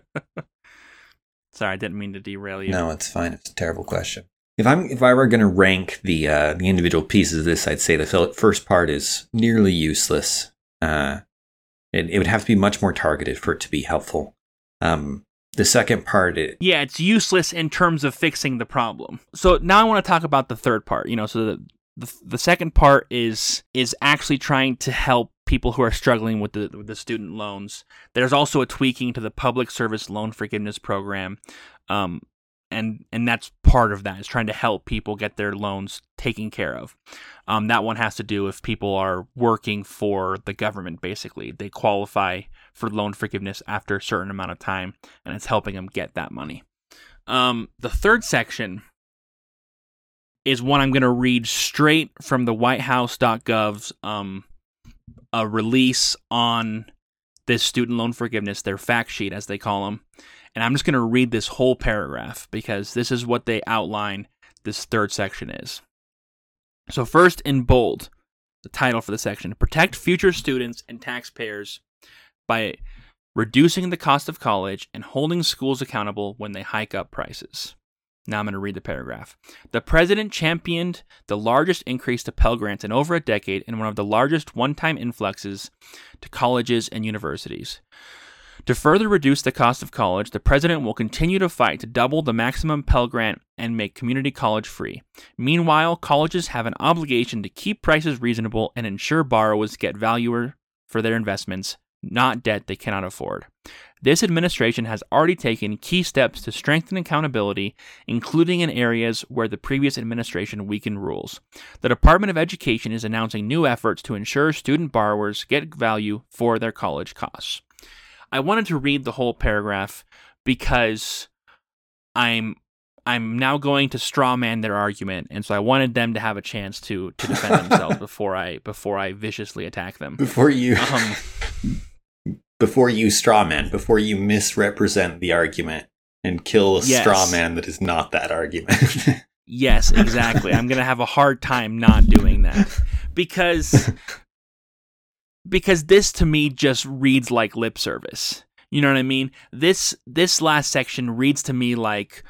Sorry, I didn't mean to derail you. No, it's fine. It's a terrible question. If I'm if I were going to rank the uh, the individual pieces of this, I'd say the first part is nearly useless. Uh, it, it would have to be much more targeted for it to be helpful. Um, the second part, it, Yeah, it's useless in terms of fixing the problem. So now I want to talk about the third part. You know, so the the, the second part is is actually trying to help people who are struggling with the with the student loans. There's also a tweaking to the public service loan forgiveness program, um, and and that's part of that is trying to help people get their loans taken care of. Um, that one has to do if people are working for the government. Basically, they qualify for loan forgiveness after a certain amount of time, and it's helping them get that money. Um, the third section is one I'm going to read straight from the WhiteHouse.gov's um, a release on this student loan forgiveness, their fact sheet, as they call them. And I'm just going to read this whole paragraph because this is what they outline this third section is. So, first in bold, the title for the section Protect Future Students and Taxpayers by Reducing the Cost of College and Holding Schools Accountable when they hike up prices. Now I'm going to read the paragraph. The president championed the largest increase to Pell Grants in over a decade and one of the largest one time influxes to colleges and universities. To further reduce the cost of college, the president will continue to fight to double the maximum Pell Grant and make community college free. Meanwhile, colleges have an obligation to keep prices reasonable and ensure borrowers get value for their investments, not debt they cannot afford. This administration has already taken key steps to strengthen accountability, including in areas where the previous administration weakened rules. The Department of Education is announcing new efforts to ensure student borrowers get value for their college costs. I wanted to read the whole paragraph because I'm I'm now going to straw man their argument, and so I wanted them to have a chance to to defend themselves before I before I viciously attack them. before you Um, before you straw man, before you misrepresent the argument and kill a Yes. straw man that is not that argument. Yes, exactly. I'm gonna have a hard time not doing that because because this to me just reads like lip service. You know what I mean? This this last section reads to me like,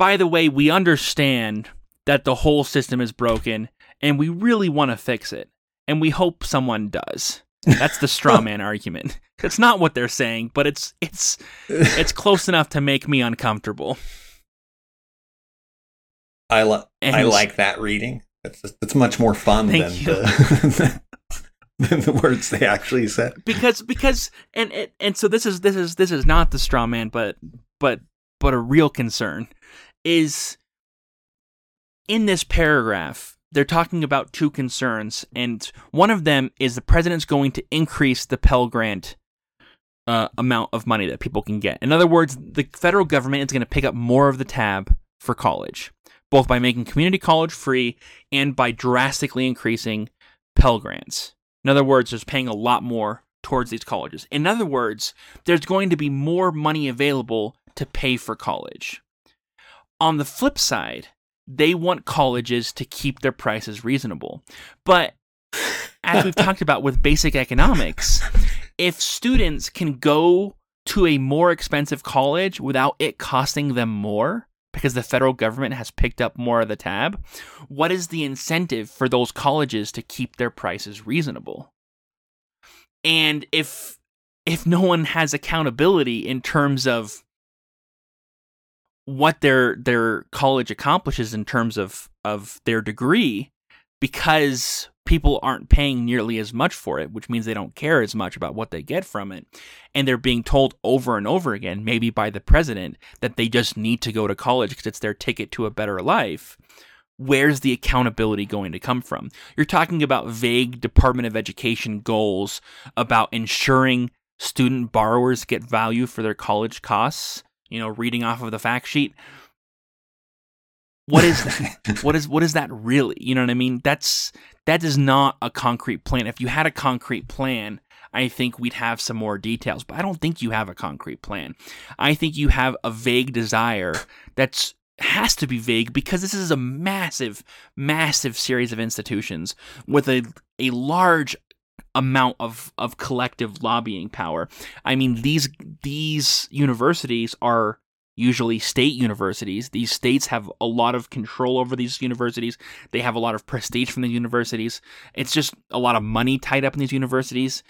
by the way, we understand that the whole system is broken and we really want to fix it, and we hope someone does. That's the straw man argument. It's not what they're saying, but it's it's it's close enough to make me uncomfortable. I li- I like that reading. It's it's much more fun than the than the words they actually said. because because and and- and so this is this is this is not the straw man but but but a real concern is in this paragraph they're talking about two concerns and one of them is the president's going to increase the pell grant uh, amount of money that people can get in other words the federal government is going to pick up more of the tab for college both by making community college free and by drastically increasing pell grants in other words, there's paying a lot more towards these colleges. In other words, there's going to be more money available to pay for college. On the flip side, they want colleges to keep their prices reasonable. But as we've talked about with basic economics, if students can go to a more expensive college without it costing them more, because the federal government has picked up more of the tab, what is the incentive for those colleges to keep their prices reasonable? And if if no one has accountability in terms of what their their college accomplishes in terms of of their degree because people aren't paying nearly as much for it which means they don't care as much about what they get from it. And they're being told over and over again maybe by the president that they just need to go to college because it's their ticket to a better life. Where's the accountability going to come from? You're talking about vague department of education goals about ensuring student borrowers get value for their college costs, you know, reading off of the fact sheet. What is that? what is what is that really? You know what I mean? That's that is not a concrete plan. If you had a concrete plan, I think we'd have some more details, but I don't think you have a concrete plan. I think you have a vague desire that's has to be vague because this is a massive, massive series of institutions with a a large amount of, of collective lobbying power. I mean, these these universities are usually state universities. These states have a lot of control over these universities. They have a lot of prestige from the universities. It's just a lot of money tied up in these universities.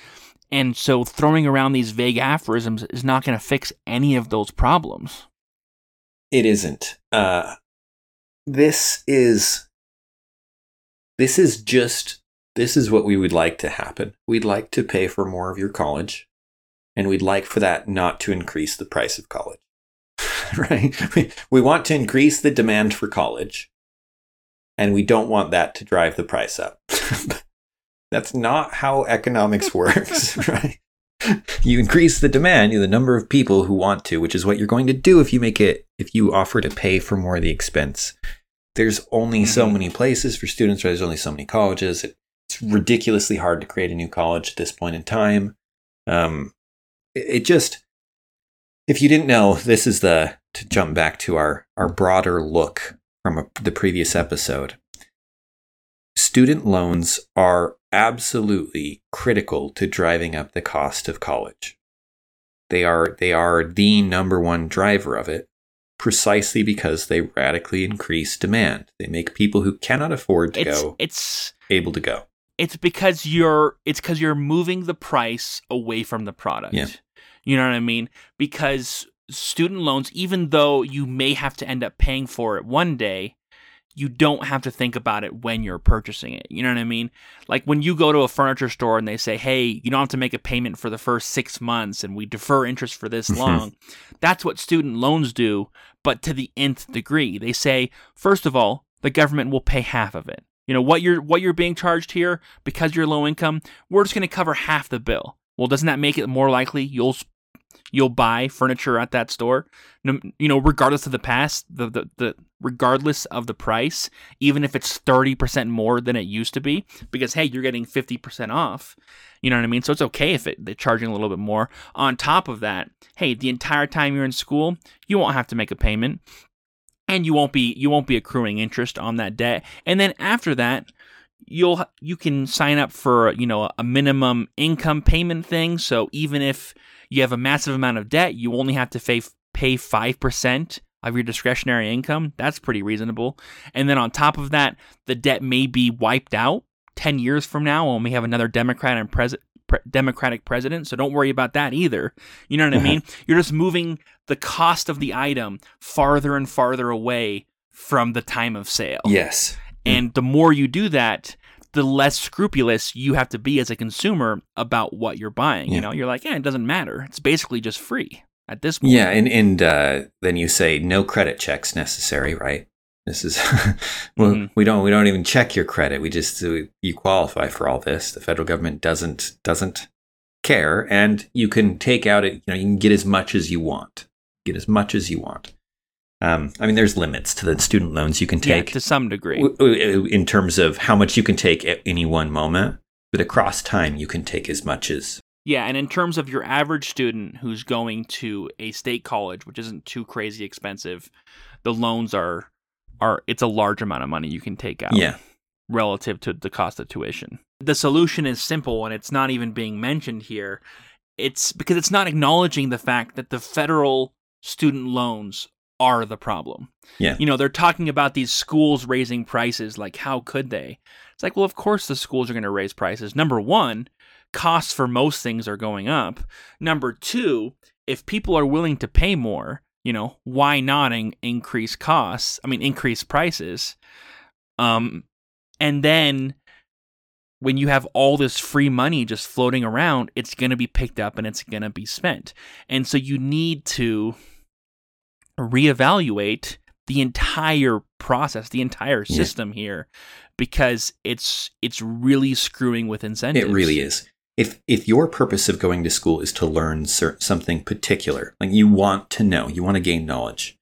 And so throwing around these vague aphorisms is not going to fix any of those problems. It isn't. Uh, this is this is just this is what we would like to happen. We'd like to pay for more of your college, and we'd like for that not to increase the price of college. right? We, we want to increase the demand for college, and we don't want that to drive the price up. That's not how economics works, right? You increase the demand, you the number of people who want to, which is what you're going to do if you make it if you offer to pay for more of the expense. There's only so mm-hmm. many places for students, right? There's only so many colleges. It, it's ridiculously hard to create a new college at this point in time. Um, it, it just, if you didn't know, this is the to jump back to our our broader look from a, the previous episode. Student loans are absolutely critical to driving up the cost of college. They are they are the number one driver of it precisely because they radically increase demand. They make people who cannot afford to it's, go it's able to go it's because you're it's because you're moving the price away from the product. Yeah. You know what I mean? Because student loans, even though you may have to end up paying for it one day, you don't have to think about it when you're purchasing it. You know what I mean? Like when you go to a furniture store and they say, hey, you don't have to make a payment for the first six months and we defer interest for this mm-hmm. long. That's what student loans do, but to the nth degree. They say, first of all, the government will pay half of it. You know what you're what you're being charged here because you're low income. We're just going to cover half the bill. Well, doesn't that make it more likely you'll you'll buy furniture at that store? You know, regardless of the past, the the, the regardless of the price, even if it's thirty percent more than it used to be, because hey, you're getting fifty percent off. You know what I mean? So it's okay if it, they're charging a little bit more. On top of that, hey, the entire time you're in school, you won't have to make a payment and you won't be you won't be accruing interest on that debt. And then after that, you'll you can sign up for you know a minimum income payment thing. So even if you have a massive amount of debt, you only have to pay pay five percent of your discretionary income. That's pretty reasonable. And then on top of that, the debt may be wiped out 10 years from now when we have another Democrat in president pre- Democratic president, so don't worry about that either. You know what I mean? You're just moving the cost of the item farther and farther away from the time of sale. Yes. And the more you do that, the less scrupulous you have to be as a consumer about what you're buying. Yeah. You know, you're like, yeah, it doesn't matter. It's basically just free at this point. Yeah, and and uh, then you say no credit checks necessary, right? This is well, mm-hmm. we don't we don't even check your credit. We just you qualify for all this. The federal government doesn't doesn't care, and you can take out it. You know, you can get as much as you want. Get as much as you want. Um, I mean, there's limits to the student loans you can take yeah, to some degree in terms of how much you can take at any one moment. But across time, you can take as much as yeah, and in terms of your average student who's going to a state college, which isn't too crazy expensive, the loans are are it's a large amount of money you can take out. Yeah. Relative to the cost of tuition. The solution is simple and it's not even being mentioned here. It's because it's not acknowledging the fact that the federal student loans are the problem. Yeah. You know, they're talking about these schools raising prices like how could they? It's like, well, of course the schools are going to raise prices. Number 1, costs for most things are going up. Number 2, if people are willing to pay more, you know, why not in- increase costs? I mean, increase prices. Um, and then when you have all this free money just floating around, it's going to be picked up and it's going to be spent. And so you need to reevaluate the entire process, the entire system yeah. here because it's it's really screwing with incentives. It really is. If if your purpose of going to school is to learn something particular, like you want to know, you want to gain knowledge,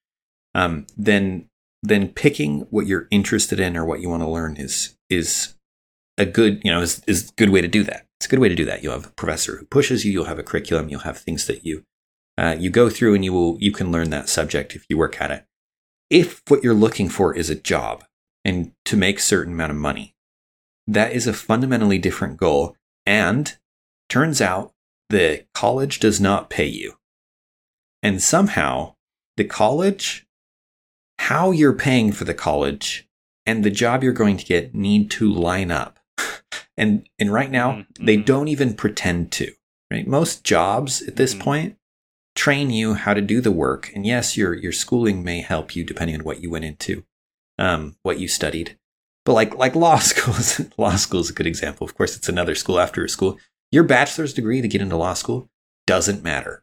um, then then picking what you're interested in or what you want to learn is is a good you know is is a good way to do that. It's a good way to do that. You'll have a professor who pushes you. You'll have a curriculum. You'll have things that you uh, you go through, and you will you can learn that subject if you work at it. If what you're looking for is a job and to make certain amount of money, that is a fundamentally different goal. And turns out the college does not pay you. And somehow the college, how you're paying for the college and the job you're going to get need to line up. and and right now mm-hmm. they don't even pretend to. Right? Most jobs at this mm-hmm. point train you how to do the work. And yes, your your schooling may help you depending on what you went into, um, what you studied. But like like law schools, law school is a good example. Of course, it's another school after a school. Your bachelor's degree to get into law school doesn't matter.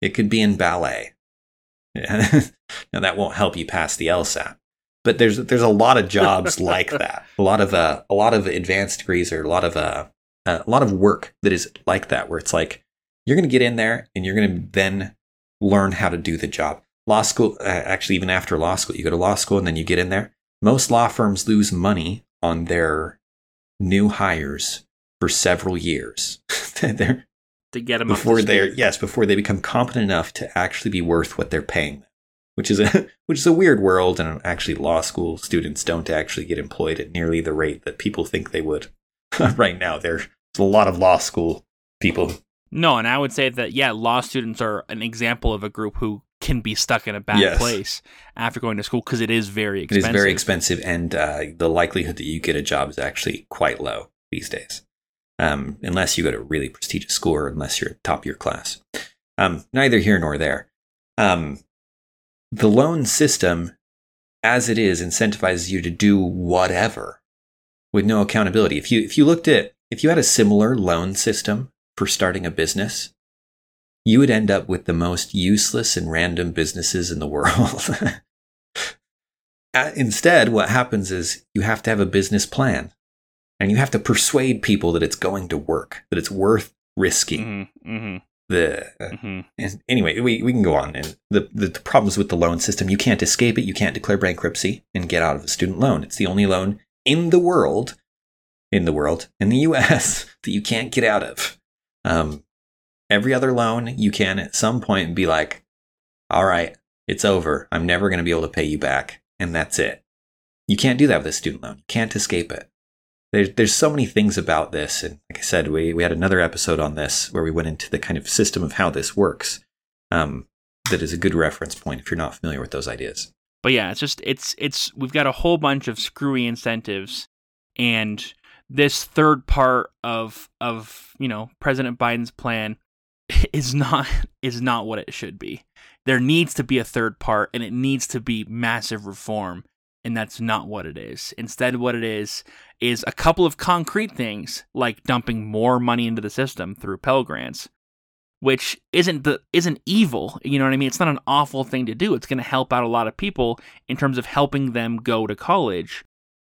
It could be in ballet. now that won't help you pass the LSAT, but there's there's a lot of jobs like that. A lot of uh, a lot of advanced degrees or a lot of uh, a lot of work that is like that, where it's like you're going to get in there and you're going to then learn how to do the job. Law school, uh, actually, even after law school, you go to law school and then you get in there. Most law firms lose money on their new hires for several years. they're, to get them before they're yes before they become competent enough to actually be worth what they're paying them, which is a which is a weird world. And actually, law school students don't actually get employed at nearly the rate that people think they would. right now, there's a lot of law school people no, and I would say that yeah, law students are an example of a group who can be stuck in a bad yes. place after going to school because it is very expensive. It is very expensive, and uh, the likelihood that you get a job is actually quite low these days, um, unless you go to a really prestigious school or unless you're top of your class. Um, neither here nor there. Um, the loan system, as it is, incentivizes you to do whatever with no accountability. If you if you looked at if you had a similar loan system for starting a business, you would end up with the most useless and random businesses in the world. Uh, instead, what happens is you have to have a business plan and you have to persuade people that it's going to work, that it's worth risking. Mm-hmm, mm-hmm. The uh, mm-hmm. anyway, we, we can go on. And the, the, the problems with the loan system, you can't escape it. You can't declare bankruptcy and get out of a student loan. It's the only loan in the world, in the world, in the U.S. that you can't get out of. Um, every other loan, you can at some point be like, all right, it's over. I'm never going to be able to pay you back. And that's it. You can't do that with a student loan. You can't escape it. There's, there's so many things about this. And like I said, we, we had another episode on this where we went into the kind of system of how this works. Um, that is a good reference point if you're not familiar with those ideas. But yeah, it's just, it's, it's, we've got a whole bunch of screwy incentives and this third part of of you know President Biden's plan is not is not what it should be. There needs to be a third part and it needs to be massive reform and that's not what it is. Instead what it is is a couple of concrete things like dumping more money into the system through Pell Grants which isn't the isn't evil you know what i mean it's not an awful thing to do it's going to help out a lot of people in terms of helping them go to college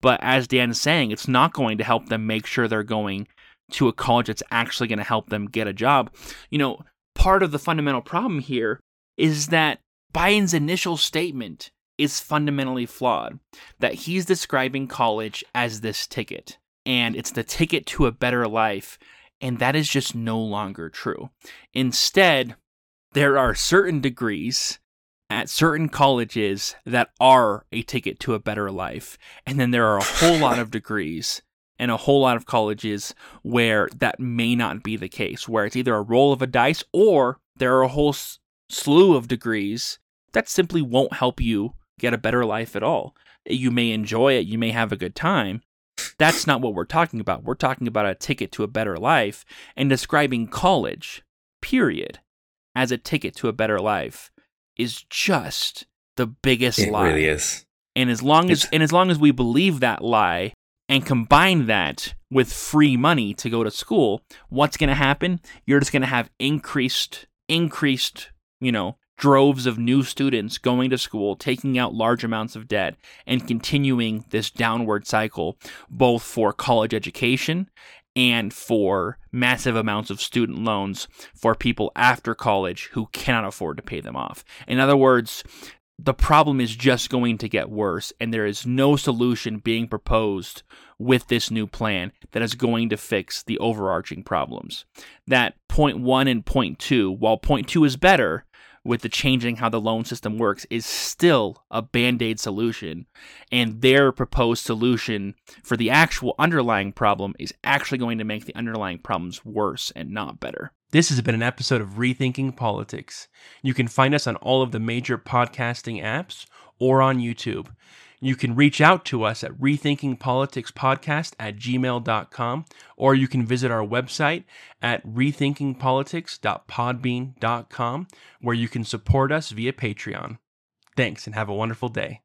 but as Dan is saying, it's not going to help them make sure they're going to a college that's actually going to help them get a job. You know, part of the fundamental problem here is that Biden's initial statement is fundamentally flawed. That he's describing college as this ticket, and it's the ticket to a better life, and that is just no longer true. Instead, there are certain degrees at certain colleges that are a ticket to a better life. And then there are a whole lot of degrees and a whole lot of colleges where that may not be the case, where it's either a roll of a dice or there are a whole slew of degrees that simply won't help you get a better life at all. You may enjoy it, you may have a good time. That's not what we're talking about. We're talking about a ticket to a better life and describing college, period, as a ticket to a better life is just the biggest it lie. It really is. And as long as and as long as we believe that lie and combine that with free money to go to school, what's going to happen? You're just going to have increased increased, you know, droves of new students going to school, taking out large amounts of debt, and continuing this downward cycle, both for college education and for massive amounts of student loans for people after college who cannot afford to pay them off. In other words, the problem is just going to get worse, and there is no solution being proposed with this new plan that is going to fix the overarching problems. That point one and point two, while point two is better, with the changing how the loan system works is still a band aid solution. And their proposed solution for the actual underlying problem is actually going to make the underlying problems worse and not better. This has been an episode of Rethinking Politics. You can find us on all of the major podcasting apps or on YouTube. You can reach out to us at rethinkingpoliticspodcast at gmail.com, or you can visit our website at rethinkingpolitics.podbean.com, where you can support us via Patreon. Thanks and have a wonderful day.